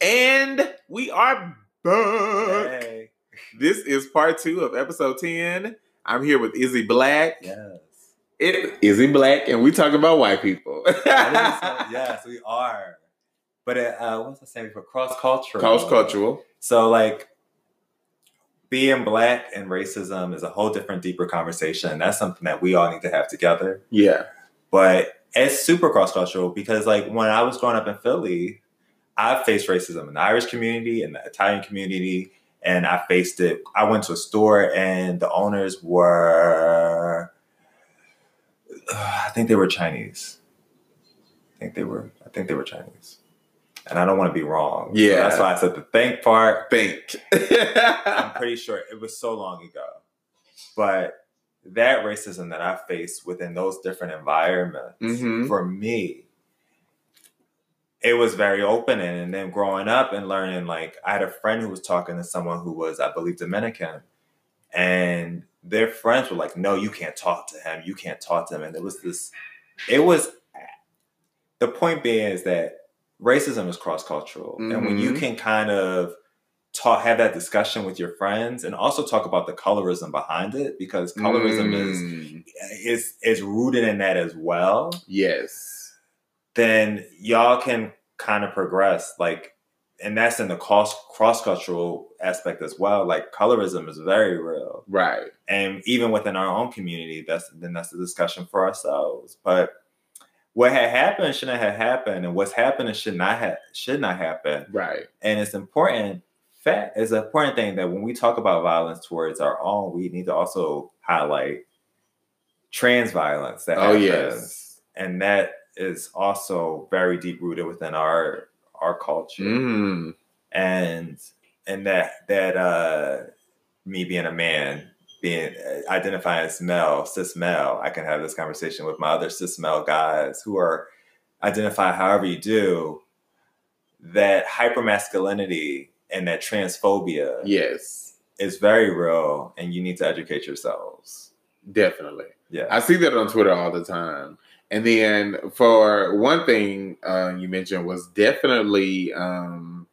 And we are back. Hey. This is part two of episode 10. I'm here with Izzy Black. Yes. It, Izzy Black, and we talk about white people. That is- yes, we are. But it, uh, what's I saying for cross cultural? Cross cultural. So like being black and racism is a whole different, deeper conversation. That's something that we all need to have together. Yeah. But it's super cross cultural because like when I was growing up in Philly, I faced racism in the Irish community and the Italian community, and I faced it. I went to a store and the owners were, I think they were Chinese. I think they were. I think they were Chinese, and I don't want to be wrong. So Yeah. that's why I said the thank part. Think. I'm pretty sure it was so long ago, but that racism that I faced within those different environments Mhm. for me, it was very open. And, and then growing up and learning, like, I had a friend who was talking to someone who was, I believe, Dominican, and their friends were like, No, you can't talk to him. You can't talk to him. And it was this, it was, the point being is that racism is cross cultural. And when you Mhm. can kind of, talk have that discussion with your friends and also talk about the colorism behind it because colorism is Mm, is is rooted in that as well Yes. Then y'all can kind of progress like and that's in the cross cross cultural aspect as well like colorism is very real Right. and even within our own community that's then that's the discussion for ourselves but what had happened shouldn't have happened and what's happening should not have should not happen Right. and it's important fact is an important thing that when we talk about violence towards our own we need to also highlight trans violence that Oh, happens yes. and that is also very deep rooted within our our culture Mm. and and that that uh me being a man being uh, identifying as male cis male i can have this conversation with my other cis male guys who are identify however you do that hypermasculinity and that transphobia Yes. is very real and you need to educate yourselves Definitely. yeah I see that on Twitter all the time. And then for one thing uh, you mentioned was definitely um,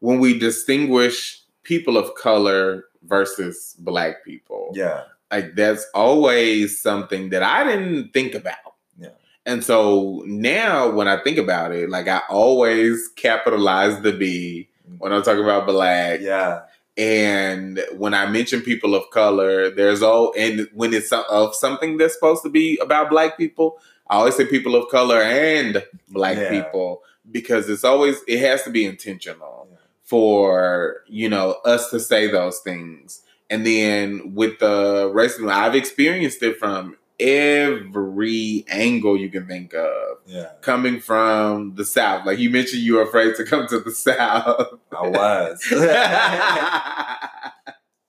when we distinguish people of color versus black people. yeah Like that's always something that I didn't think about. Yeah. And so now when I think about it, like I always capitalize the B when I'm talking about black. yeah And when I mention people of color, there's all and when it's of something that's supposed to be about black people, I always say people of color and black Yeah. people because it's always it has to be intentional for you know us to say those things. And then with the racism, I've experienced it from every angle you can think of. yeah Coming from the South, like you mentioned, you were afraid to come to the South. i was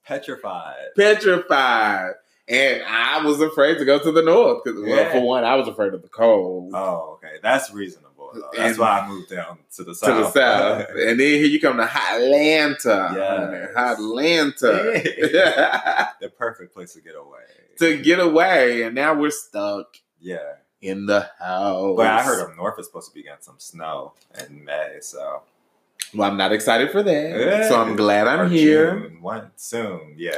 petrified petrified. And I was afraid to go to the north because, well, Yeah. for one, I was afraid of the cold Oh, okay. That's reasonable. Though. That's And- why I moved down to the south. to the south. and then here you come to Atlanta. Oh, yes. Atlanta. the perfect place to get away. to get away. And now we're stuck yeah. in the house. But I heard up north is supposed to be getting some snow in May, so Well, I'm not excited for that. So I'm glad I'm Or here. June, one soon. Yeah.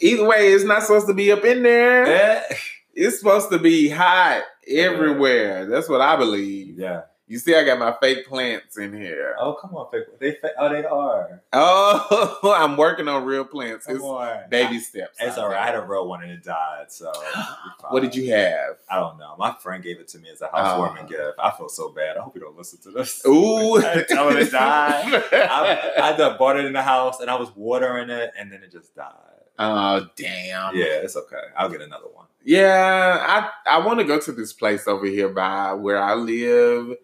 Either way, it's not supposed to be up in there. Eh. It's supposed to be hot everywhere. That's what I believe. yeah. You see, I got my fake plants in here. Oh come on, fake- they fa- oh they are. Oh, I'm working on real plants. Come It's on, baby steps. It's alright. I had a real one and it died. So What did you have? I don't know. My friend gave it to me as a Oh. housewarming uh. gift. I feel so bad. I hope you don't listen to this. Ooh, I tell it to die. I, I bought it in the house and I was watering it and then it just died. oh damn. Yeah, it's okay. I'll get another one. Yeah, I I want to go to this place over here by where I live.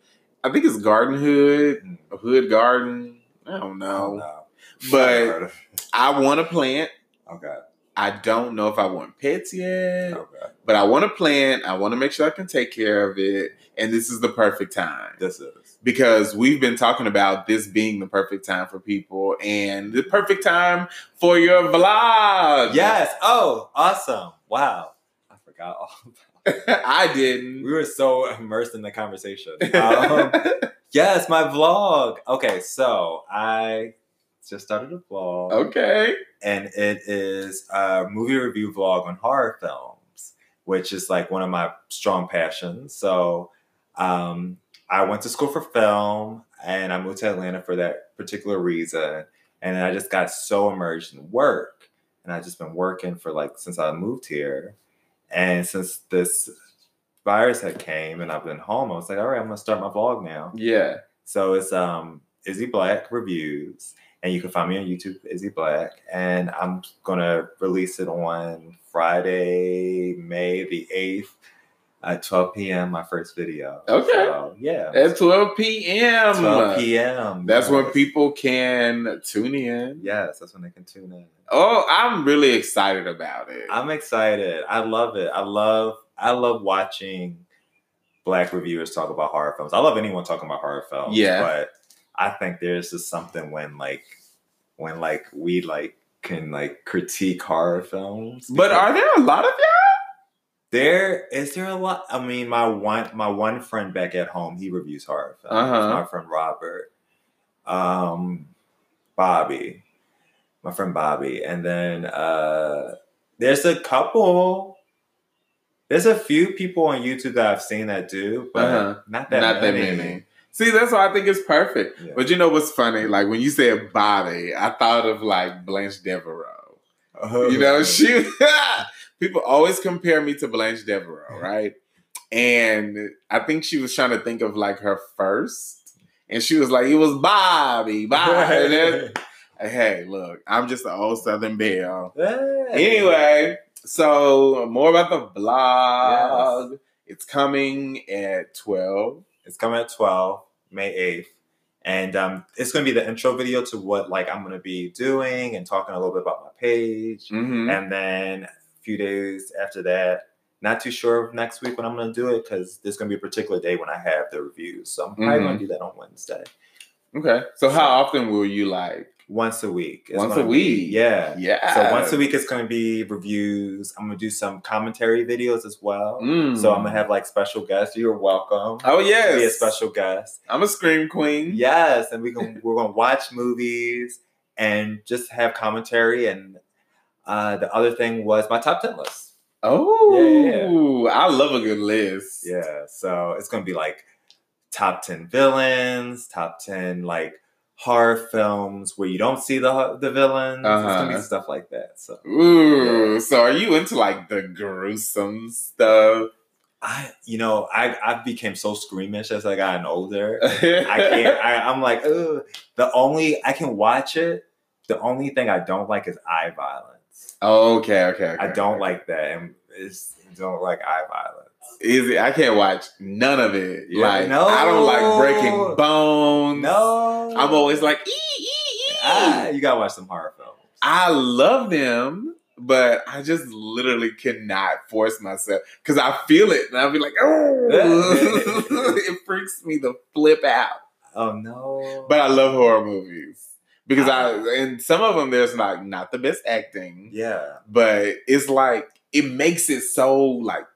I think it's Garden Hood, a Hood Garden. I don't know, oh, don't but I want a plant. okay. I don't know if I want pets yet, Okay. but I want a plant. I want to make sure I can take care of it, and this is the perfect time. This is. because we've been talking about this being the perfect time for people and the perfect time for your vlog. Yes. Oh, awesome. Wow. I forgot all about I didn't. We were so immersed in the conversation. Um, yes, my vlog. Okay, so I just started a vlog. okay. and it is a movie review vlog on horror films, which is like one of my strong passions. So um, I went to school for film and I moved to Atlanta for that particular reason. And I just got so immersed in work. And I've just been working for like since I moved here. And since this virus had came and I've been home, I was like, all right, I'm gonna start my vlog now. Yeah. So it's um Izzy Black reviews, and you can find me on YouTube, Izzy Black, and I'm gonna release it on Friday, May the eighth, at 12 p.m. My first video. Okay. So, yeah. At 12 p.m. 12 p.m. That's when people can tune in. Yes, that's when they can tune in. Oh, I'm really excited about it. I'm excited. I love it. I love. I love watching black reviewers talk about horror films. I love anyone talking about horror films. Yeah. but I think there's just something when like when like we like can like critique horror films. but are there a lot of y'all? There is there a lot? I mean, my one my one friend back at home he reviews horror films. Uh-huh. My friend Robert, um, Bobby, my friend Bobby, and then uh, there's a couple. There's a few people on YouTube that I've seen that do, but Uh-huh. not that Not that many. many. See, that's why I think it's perfect. Yeah. But you know what's funny? Like when you said Bobby, I thought of like Blanche Devereaux. You know, she people always compare me to Blanche Devereaux, right? And I think she was trying to think of like her first, and she was like, "It was Bobby, Bobby." And then- hey, look, I'm just an old Southern belle. Anyway, so more about the blog. It's coming at twelve. It's coming at 12, May 8th. And um, it's going to be the intro video to what like I'm going to be doing and talking a little bit about my page. Mm-hmm. And then few days after that, not too sure of next week when I'm going to do it because there's going to be a particular day when I have the reviews. So I'm probably Mhm. going to do that on Wednesday. Okay. So how often will you like? Once a week. It's Once a be- week. yeah. Yeah. So once a week it's going to be reviews. I'm going to do some commentary videos as well. Mm. So I'm going to have like special guests. You're welcome. Oh to yes. Be a special guest. I'm a scream queen. Yes, and we can we're gonna watch movies and just have commentary. And uh, the other thing was my top ten list. Oh, I love a good list. Yeah, so it's gonna be like top ten villains, top ten like horror films where you don't see the the villains. It's gonna be Uh-huh. stuff like that. So Ooh, so are you into like the gruesome stuff? I, you know, I I became so squeamish as I gotten older. I can't. I, I'm like, Ugh. the only I can watch it. The only thing I don't like is eye violence. Okay, okay, okay. I don't like that, and it's, I don't like eye violence. Easy. I can't watch none of it. Yeah, like no. I don't like breaking bones. No, I'm always like, ee, ee, ee. ah, you gotta watch some horror films. I love them, but I just literally cannot force myself because I feel it and I'll be like, oh, it freaks me the flip out. oh no, But I love horror movies because I and some of them there's like not the best acting, yeah, but it's like it makes it so like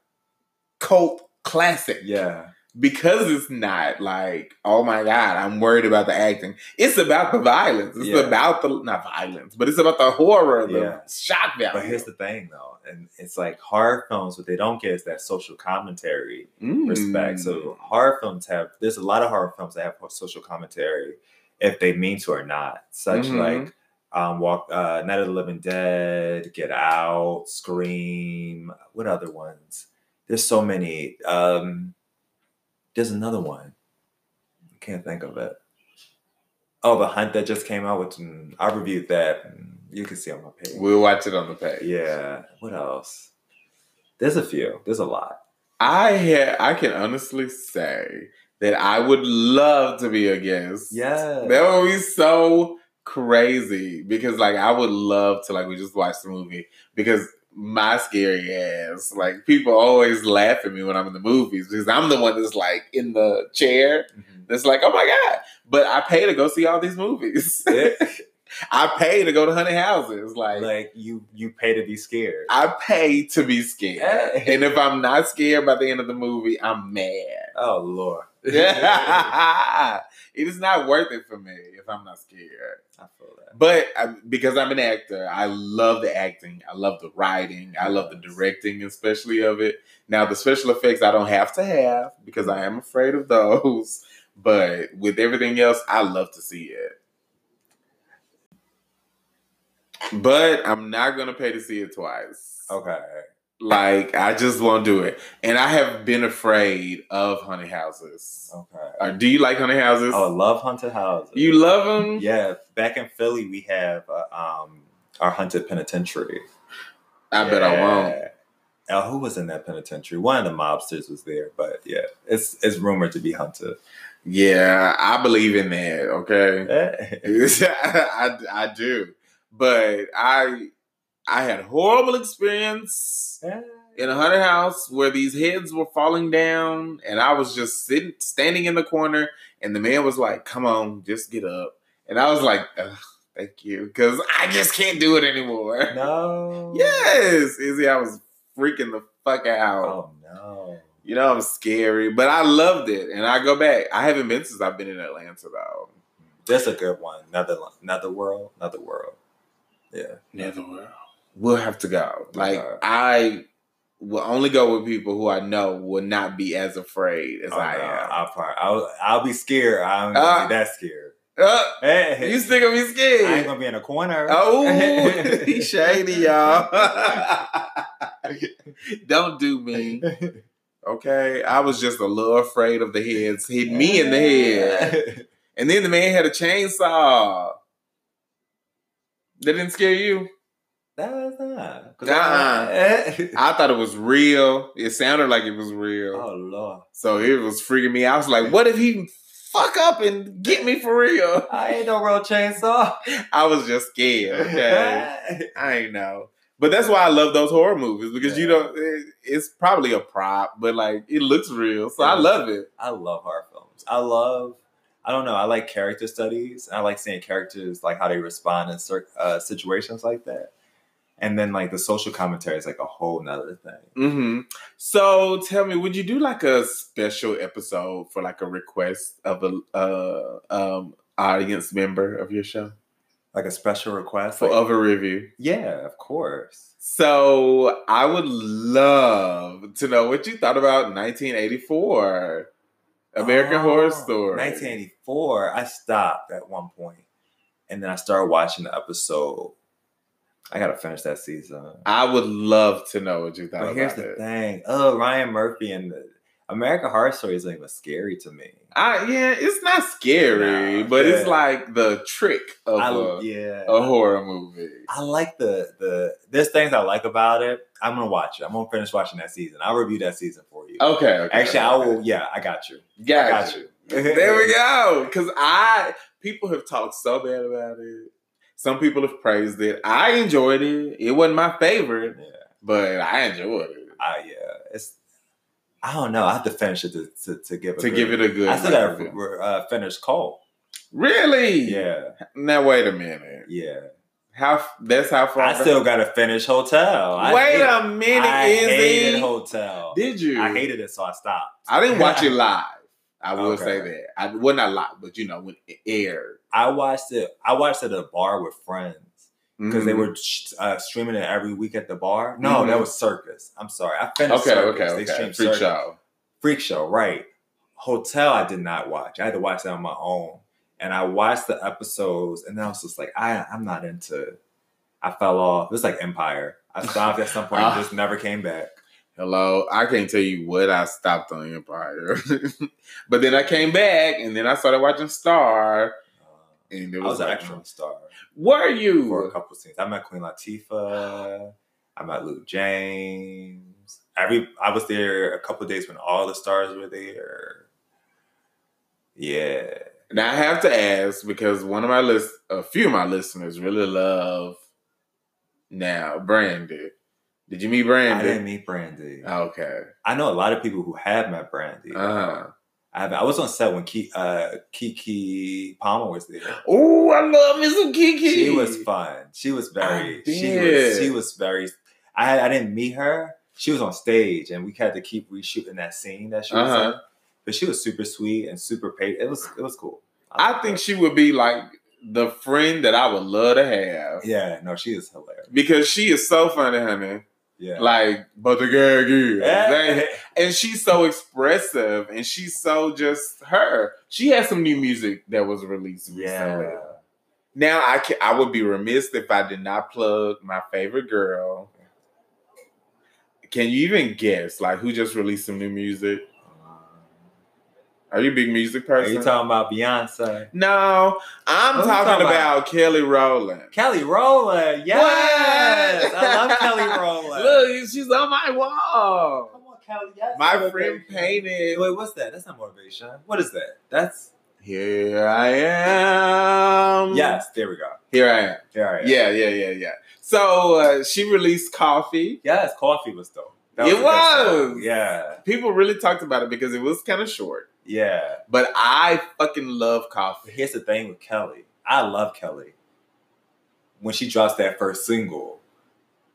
cult classic yeah, because it's not like oh my god i'm worried about the acting it's about the violence it's Yeah. about the not violence but it's about the horror the Yeah. shock value but here's the thing though, and it's like horror films. What they don't get is that social commentary Mm. respect. So horror films have. There's a lot of horror films that have social commentary, if they mean to or not. Such Mhm. like um, Walk, uh, Night of the Living Dead, Get Out, Scream. What other ones? There's so many. Um, there's another one. I can't think of it. Oh, the Hunt that just came out. Which mm, I reviewed that. mm, You can see on my page. we'll watch it on the page Yeah. What else? There's a few. There's a lot. i ha- i can honestly say that i would love to be a guest Yeah. that would be so crazy because like i would love to like we just watched the movie because my scary ass like people always laugh at me when i'm in the movies because i'm the one that's like in the chair Mhm. It's like, oh my god! But I pay to go see all these movies. I pay to go to haunted houses. Like, Like you, you pay to be scared. I pay to be scared, and if I'm not scared by the end of the movie, I'm mad. oh lord. it is not worth it for me if I'm not scared. I feel that. But I, because I'm an actor, I love the acting. I love the writing. I love the directing, especially of it. Now, the special effects I don't have to have because I am afraid of those. But with everything else, I love to see it. But I'm not gonna pay to see it twice. Okay. Like I just won't do it. And I have been afraid of haunted houses. Okay. Uh, do you like haunted houses? Oh, I love haunted houses. you love them? Yeah, back in Philly, we have uh, um our haunted penitentiary. I bet I won't. Yeah. Uh, who was in that penitentiary? One of the mobsters was there, but yeah, it's it's rumored to be haunted. Yeah, I believe in that. Okay, I, I do, but I I had horrible experience in a haunted house where these heads were falling down, and I was just sitting standing in the corner, and the man was like, "Come on, just get up," and I was like, Ugh, "Thank you," because I just can't do it anymore. No. Yes, Izzy, I was freaking the fuck out. Oh no. You know, I'm scary, but I loved it, and I go back. I haven't been since I've been in Atlanta though. That's a good one. Another another world. Another world. Yeah. Netherworld. We'll have to go. Like Okay. I will only go with people who I know will not be as afraid as Oh, I no, am. I'll, probably, I'll I'll be scared. I'm Uh, gonna be that scared. Uh, Hey, you still gonna be scared? I ain't gonna be in a corner. Oh, he's shady, y'all. Don't do me. Okay, I was just a little afraid of the heads hitting me in the head, and then the man had a chainsaw. That didn't scare you? That's not. Nah. I- I thought it was real. It sounded like it was real. oh lord. So it was freaking me out. I was like, what if he fuck up and get me for real? I ain't no real chainsaw. I was just scared. Okay. I ain't know. But that's why I love those horror movies because you Yeah. don't, it, it's probably a prop, but like it looks real. So I love it. I love horror films. I love. I don't know. I like character studies. I like seeing characters like how they respond in cer- uh, situations like that. And then like the social commentary is like a whole nother thing. hmm So tell me, would you do like a special episode for like a request of a uh, um, audience member of your show Like a special request. for like- of a review? yeah, of course. So I would love to know what you thought about 1984 American Oh, Horror Story. 1984. I stopped at one point, and then I started watching the episode. I gotta finish that season. I would love to know what you thought But here's the it. thing. Oh, Ryan Murphy and the American Horror Story isn't even scary to me. I, yeah, it's not scary, Nah, but it's like the trick of I, a, yeah. a horror movie. I like the the there's things I like about it. I'm gonna watch it. I'm gonna finish watching that season. I'll review that season for you. Okay, okay. Actually, I will. Yeah, I got you. Got, I got you. you. There we go. Because I people have talked so bad about it. Some people have praised it. I enjoyed it. It wasn't my favorite, Yeah. but I enjoyed it. I yeah. It's. I don't know. I have to finish it to to, to give a To good- give it a good. I still gotta uh, finish Cole. really. Yeah, Now wait a minute. yeah. How? That's how far. I still gotta finish Hotel. I wait hate- a minute. I Izzy. hated Hotel. Did you? I hated it, so I stopped. I didn't watch it live. I will Okay. say that. I well not live, but you know when it aired I watched it. I watched it at a bar with friends. Because they Mhm. were uh, streaming it every week at the bar. No, Mhm. that was Circus. I'm sorry, I finished. okay, Circus. okay, They okay. Freak Circus. show. Freak Show, right? Hotel, I did not watch. I had to watch that on my own, and I watched the episodes, and then I was just like, I, I'm not into. I fell off. It was like Empire. I stopped at some point point, and just never came back. Hello, I can't tell you what I stopped on Empire, but then I came back and then I started watching Star, And it I was was an like, extra on Star Were you for a couple scenes. I met Queen Latifah. I met Luke James. Every I was there a couple days when all the stars were there. Yeah. Now I have to ask because one of my list, a few of my listeners really love now Brandy. Did you meet Brandy? I didn't meet Brandy. Okay. I know a lot of people who have met Brandy. Uh-huh. I haven't. I was on set when Ki, uh, Keke Palmer was there. Oh, I love me some Keke. She was fun. She was very. She was. She was very. I had, I didn't meet her. She was on stage, and we had to keep reshooting that scene that she was Uh-huh. in. But she was super sweet and super patient. It was. It was cool. I think she would be like the friend that I would love to have Yeah. No, she is hilarious. because she is so funny, honey. Yeah. Like, but the gag is. Yeah. And she's so expressive and she's so just her. She has some new music that was released recently. yeah. Now I can I would be remiss if I did not plug my favorite girl. Can you even guess like who just released some new music? Are you a big music person? Are you talking about Beyonce? no, I'm talking, talking about? about? Kelly Rowland. Kelly Rowland. Yes. What? I love Kelly Rowland. Look, she's on my wall. Come on, Kelly. Yes. My motivation. friend painted. Wait, what's that? That's not motivation. What is that? That's Here I am. yes. There we go. Here I am. Here I am. Yeah, yeah, yeah, yeah. So uh, she released Coffee. Yes. Coffee was dope. That It a good song. was. Yeah. People really talked about it because it was kind of short. Yeah. But I fucking love Coffee. Here's the thing with Kelly. I love Kelly. When she drops that first single,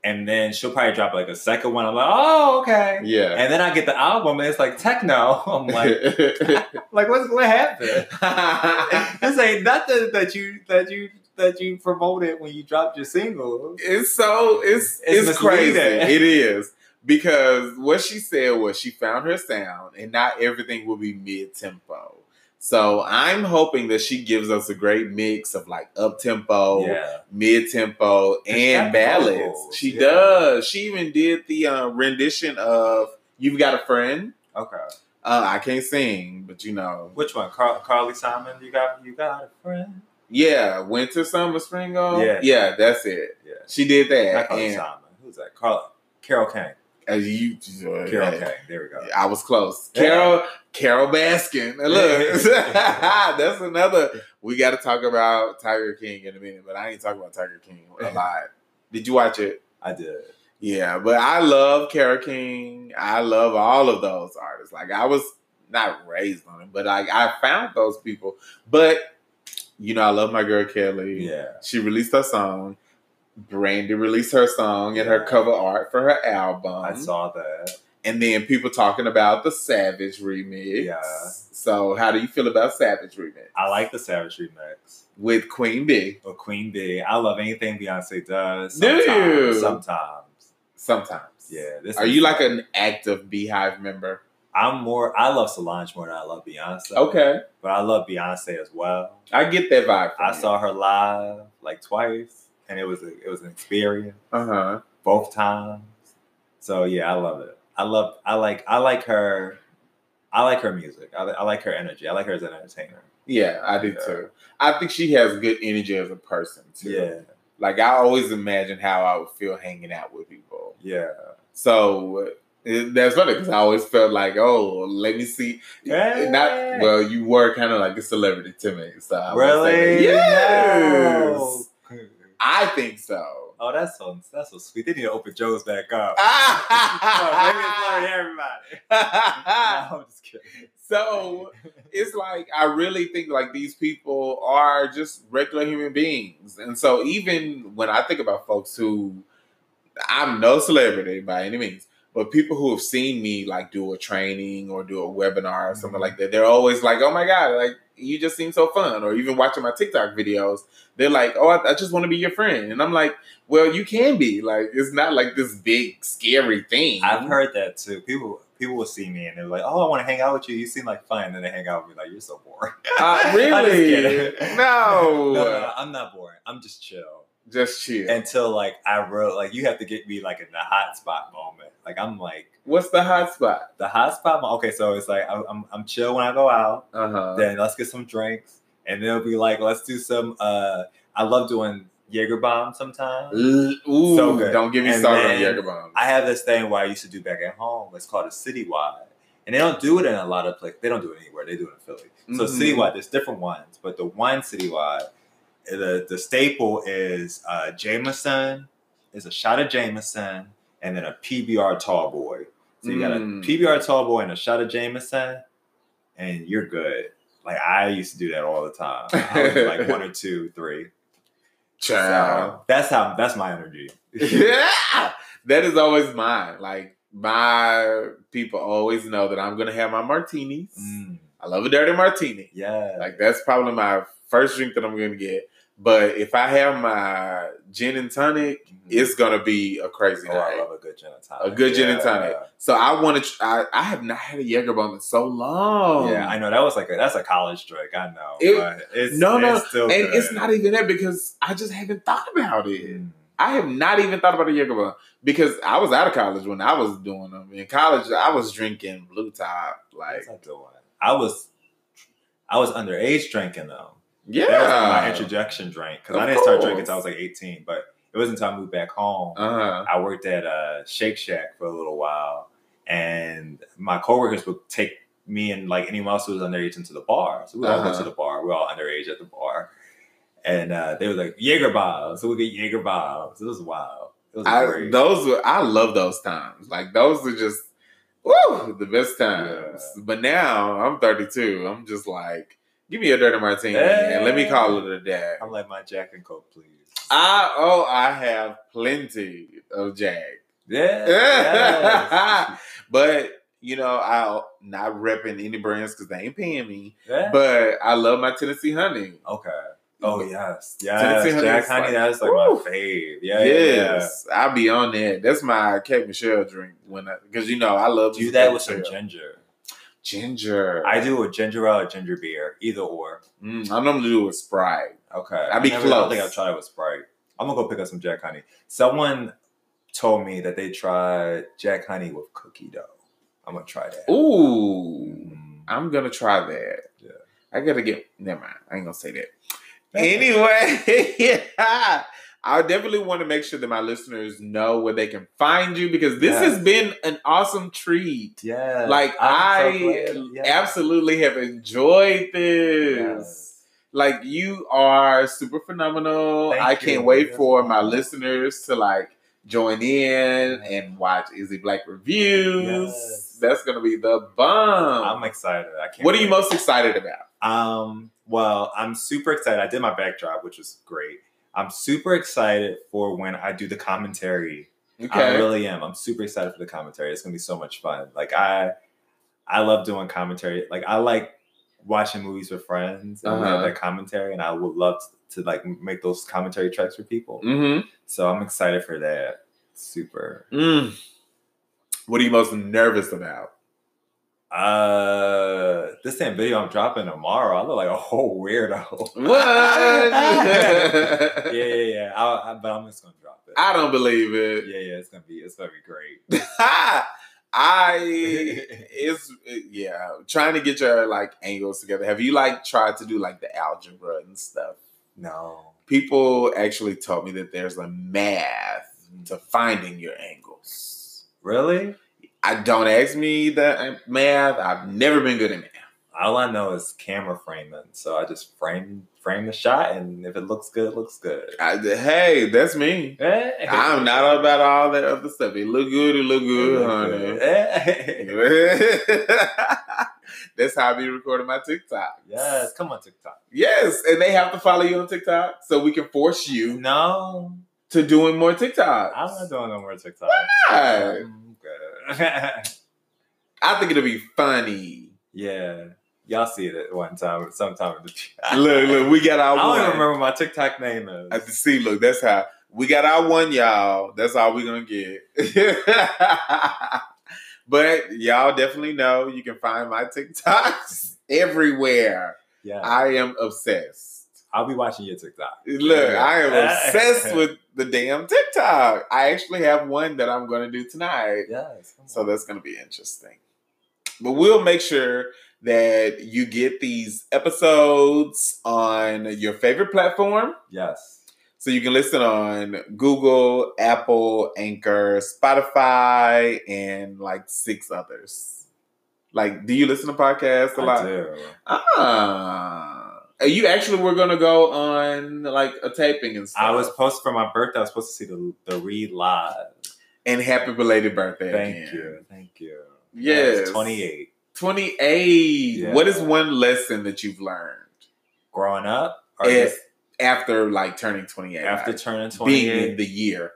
and then she'll probably drop like a second one. I'm like, oh, okay. Yeah. And then I get the album, and it's like techno. I'm like, like what's what happened? this ain't nothing that you that you that you promoted when you dropped your single. it's so it's It's it's, crazy. It is because what she said was she found her sound, and not everything will be mid tempo. So I'm hoping that she gives us a great mix of like up tempo, Yeah. mid tempo, and ballads. vocals, She yeah. does. She even did the uh, rendition of "You've Got a Friend." Okay. Uh, I can't sing, but you know, Which one? Car- Carly Simon. You got you got a friend. yeah, winter, summer, spring, oh, Yeah. yeah, that's it. Yeah. She did that, Not Carly and Simon. Who's that? Carl Carol Kane. As you, Carol yeah, Kane. There we go. I was close. Yeah. Carol, Carole Baskin. Look, that's another. We got to talk about Tiger King in a minute, but I ain't talking about Tiger King a lot. Did you watch it? I did. Yeah, but I love Carole King. I love all of those artists. Like I was not raised on it, but like I found those people. But you know, I love my girl Kelly. Yeah. She released her song. Brandy released her song and her cover art for her album. I saw that. And then people talking about the Savage remix. Yeah. So how do you feel about Savage remix I like the Savage remix. with Queen Bey? Or Queen Bey. I love anything Beyonce does. Do Sometimes. you? Sometimes. Sometimes. Yeah. This Are you like an active BeyHive member? I'm more. I love Solange more than I love Beyonce. Okay, But I love Beyonce as well. I get that vibe. I saw her live like twice, and it was a, it was an experience Uh huh. both times. So yeah, I love it. I love. I like. I like her. I like her music. I, I like her energy. I like her as an entertainer. Yeah, I do Yeah. too. I think she has good energy as a person too. Yeah. Like I always imagine how I would feel hanging out with people. Yeah. So it, that's funny because I always felt like, oh, let me see. Hey. Not well, you were kind of like a celebrity to me. So I Really? yes, No. I think so. Oh, that's so that's so sweet. They need to open Joe's back up. Oh, maybe it's for everybody. no, I'm just kidding. so it's like I really think like these people are just regular human beings, and so even when I think about folks who I'm no celebrity by any means, but people who have seen me like do a training or do a webinar or something Mhm. like that, they're always like, "Oh my god, like you just seem so fun," or even watching my TikTok videos, they're like, "Oh, I, I just want to be your friend," and I'm like, "Well, you can be like it's not like this big scary thing." I've heard that too. People people will see me and they're like, "Oh, I want to hang out with you. You seem like fun." And then they hang out with me like, "You're so boring." Uh, really? No. no, no, I'm not boring. I'm just chill Just chill. until like I wrote like you have to get me like in the hot spot moment. Like I'm like What's the hot spot? the hot spot. Okay, so it's like I'm I'm chill when I go out. Uh huh. Then let's get some drinks, and then it'll be like let's do some. uh I love doing Jaeger bomb sometimes. Ooh, So good. don't get me And started on Jaeger bombs. I have this thing where I used to do back at home. It's called a citywide, and they don't do it in a lot of places. They don't do it anywhere. They do it in Philly. So Mhm. citywide, there's different ones, but the one citywide, the the staple is uh, Jameson. Is a shot of Jameson and then a PBR tall boy. So you got a Mm. PBR tall boy and a shot of Jameson, and you're good. Like I used to do that all the time. I like one or two, three. Child. So that's how that's my energy. yeah, that is always mine. Like my people always know that I'm gonna have my martinis. Mm, I love a dirty martini. yeah. Like that's probably my first drink that I'm gonna get. But if I have my gin and tonic, Mhm. it's gonna be a crazy oh, night. I love a good gin and tonic. a good gin and tonic. So I want to. I, I have not had a Jägerbomb in so long. Yeah, I know that was like a that's a college drink. I know, It- it's no, no, it's still and good. it's not even that because I just haven't thought about it. Mm. I have not even thought about a Jägerbomb because I was out of college when I was doing them. In college, I was drinking Blue Top. Like, That's a good. I was I was underage drinking though. Yeah, That was my introduction drink because I didn't start drinking until I was like 18. But it wasn't until I moved back home. Uh-huh. I worked at uh, Shake Shack for a little while, and my coworkers would take me and like anyone else who was underage into the bar. So we all went Uh-huh. to the bar. We are all underage at the bar, and uh, they were like Jaeger bombs. So we get Jaeger bombs. It was wild. It was I, great. those were I love those times. Like those are just woo the best times. But now I'm 32. I'm just like, give me a dirty martini and let me call it a day. I'm like my Jack and Coke, please. I oh I have plenty of Jack. yeah. yes. but you know, I not repping any brands because they ain't paying me. Yeah. But I love my Tennessee honey. okay. Oh yes, yes. Tennessee honey Jack is honey, like- that's like Woo. my fave. Yeah, yeah, yeah. yes, I'll be on that. That's my Kate Michelle drink when because you know I love Do that with some ginger. Ginger. I do a ginger ale or ginger beer, either or. Mm, I normally do it with Sprite. Okay. I'd be I never- I don't think I've tried it with Sprite. I'm gonna go pick up some Jack Honey. Someone told me that they tried Jack Honey with cookie dough. I'm gonna try that. Ooh, Mm. I'm gonna try that. Yeah. I gotta get. Never mind. I ain't gonna say that. Anyway, yeah, I definitely want to make sure that my listeners know where they can find you because this Yeah. has been an awesome treat. Yeah. Like I'm I. Yeah. absolutely have enjoyed this. Yes. Like you are super phenomenal. Thank I you. can't wait Yes, for my listeners to like join in and watch Izzy Black reviews. Yes. That's gonna be the bomb. I'm excited. I can't. what are you most excited about? Um, well, I'm super excited. I did my backdrop, which was great. I'm super excited for when I do the commentary. I really am. I'm super excited for the commentary. It's gonna be so much fun. Like I, I love doing commentary. Like I like watching movies with friends and Uh-huh. that commentary, and I would love to, like make those commentary tracks for people. Mm-hmm. So I'm excited for that. Super. Mm. What are you most nervous about? Uh, this damn video I'm dropping tomorrow. I look like a whole weirdo. What? yeah, yeah, yeah. I, I, but I'm just gonna drop it. I don't believe it. yeah, yeah. It's gonna be. It's gonna be great. I it's yeah, trying to get your like angles together. Have you like tried to do like the algebra and stuff? No. People actually told me that there's a math to finding your angles. Really? I don't ask me the uh, math. I've never been good at math. All I know is camera framing. So I just frame frame the shot, and if it looks good, it looks good. I, hey, that's me. Hey. I'm not about all that other stuff. It look good, it look good, honey. Hey. That's how I be recording my TikTok. yes, come on TikTok. Yes, and they have to follow you on TikTok so we can force you No, to doing more TikToks. I'm not doing no more TikTok. not? I'm good. I think it'll be funny. yeah, y'all see it at one time, sometime in the future. Look, look, we got I our don't one. remember my TikTok name is. I see, look, that's how we got our one, y'all. That's all we're gonna get. but y'all definitely know you can find my TikToks everywhere. yeah, I am obsessed. I'll be watching your TikTok. Look, I am obsessed with the damn TikTok. I actually have one that I'm gonna do tonight. Yes. So that's going to be interesting. But we'll make sure that you get these episodes on your favorite platform. yes. So you can listen on Google, Apple, Anchor, Spotify, and like six others. Like, do you listen to podcasts a I lot? do. Ah. You actually were going to go on like a taping and stuff. I was supposed for my birthday. I was supposed to see the the read live. And happy belated birthday. Thank again. you, thank you. Yes. twenty eight. 28. Yeah. What is one lesson that you've learned Growing up, or As- just after like turning 28? after like, turning being in the year.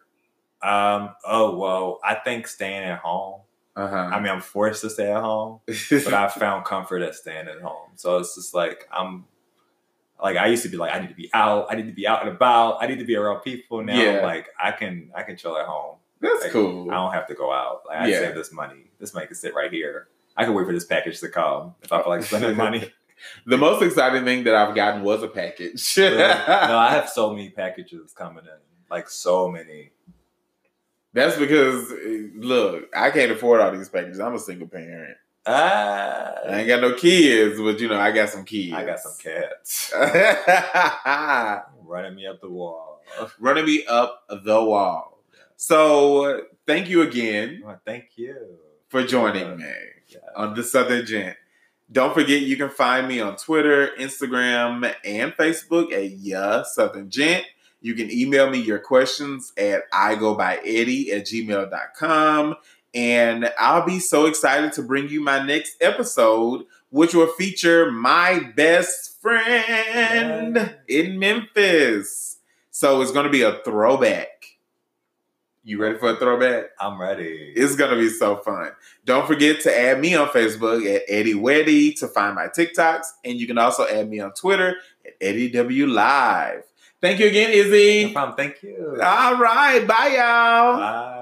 um, oh well, I think staying at home. Uh-huh. I mean, I'm forced to stay at home, but I found comfort at staying at home. So it's just like I'm like I used to be like I need to be out, I need to be out and about, I need to be around people. Now Yeah. like I can I can chill at home. That's Like, cool. I don't have to go out. Like I Yeah. save this money. This money can sit right here. I can wait for this package to come if I feel like spending money. The most exciting thing that I've gotten was a package. no, I have so many packages coming in, like so many. That's because look, I can't afford all these packages. I'm a single parent. Ah, I ain't got no kids, but you know, I got some kids. I got some cats running me up the wall. running me up the wall. So thank you again Well, thank you for joining me Yeah. on the Southern Gent. Don't forget you can find me on Twitter, Instagram, and Facebook at Yeah Southern Gent. You can email me your questions at I go by Eddie at gmail.com. And I'll be so excited to bring you my next episode, which will feature my best friend in Memphis. So it's going to be a throwback. You ready for a throwback? I'm ready. It's gonna be so fun. Don't forget to add me on Facebook at Eddie Weddy to find my TikToks, and you can also add me on Twitter at Eddie W Live. Thank you again, Izzy. No problem. Thank you. All right, bye y'all. Bye.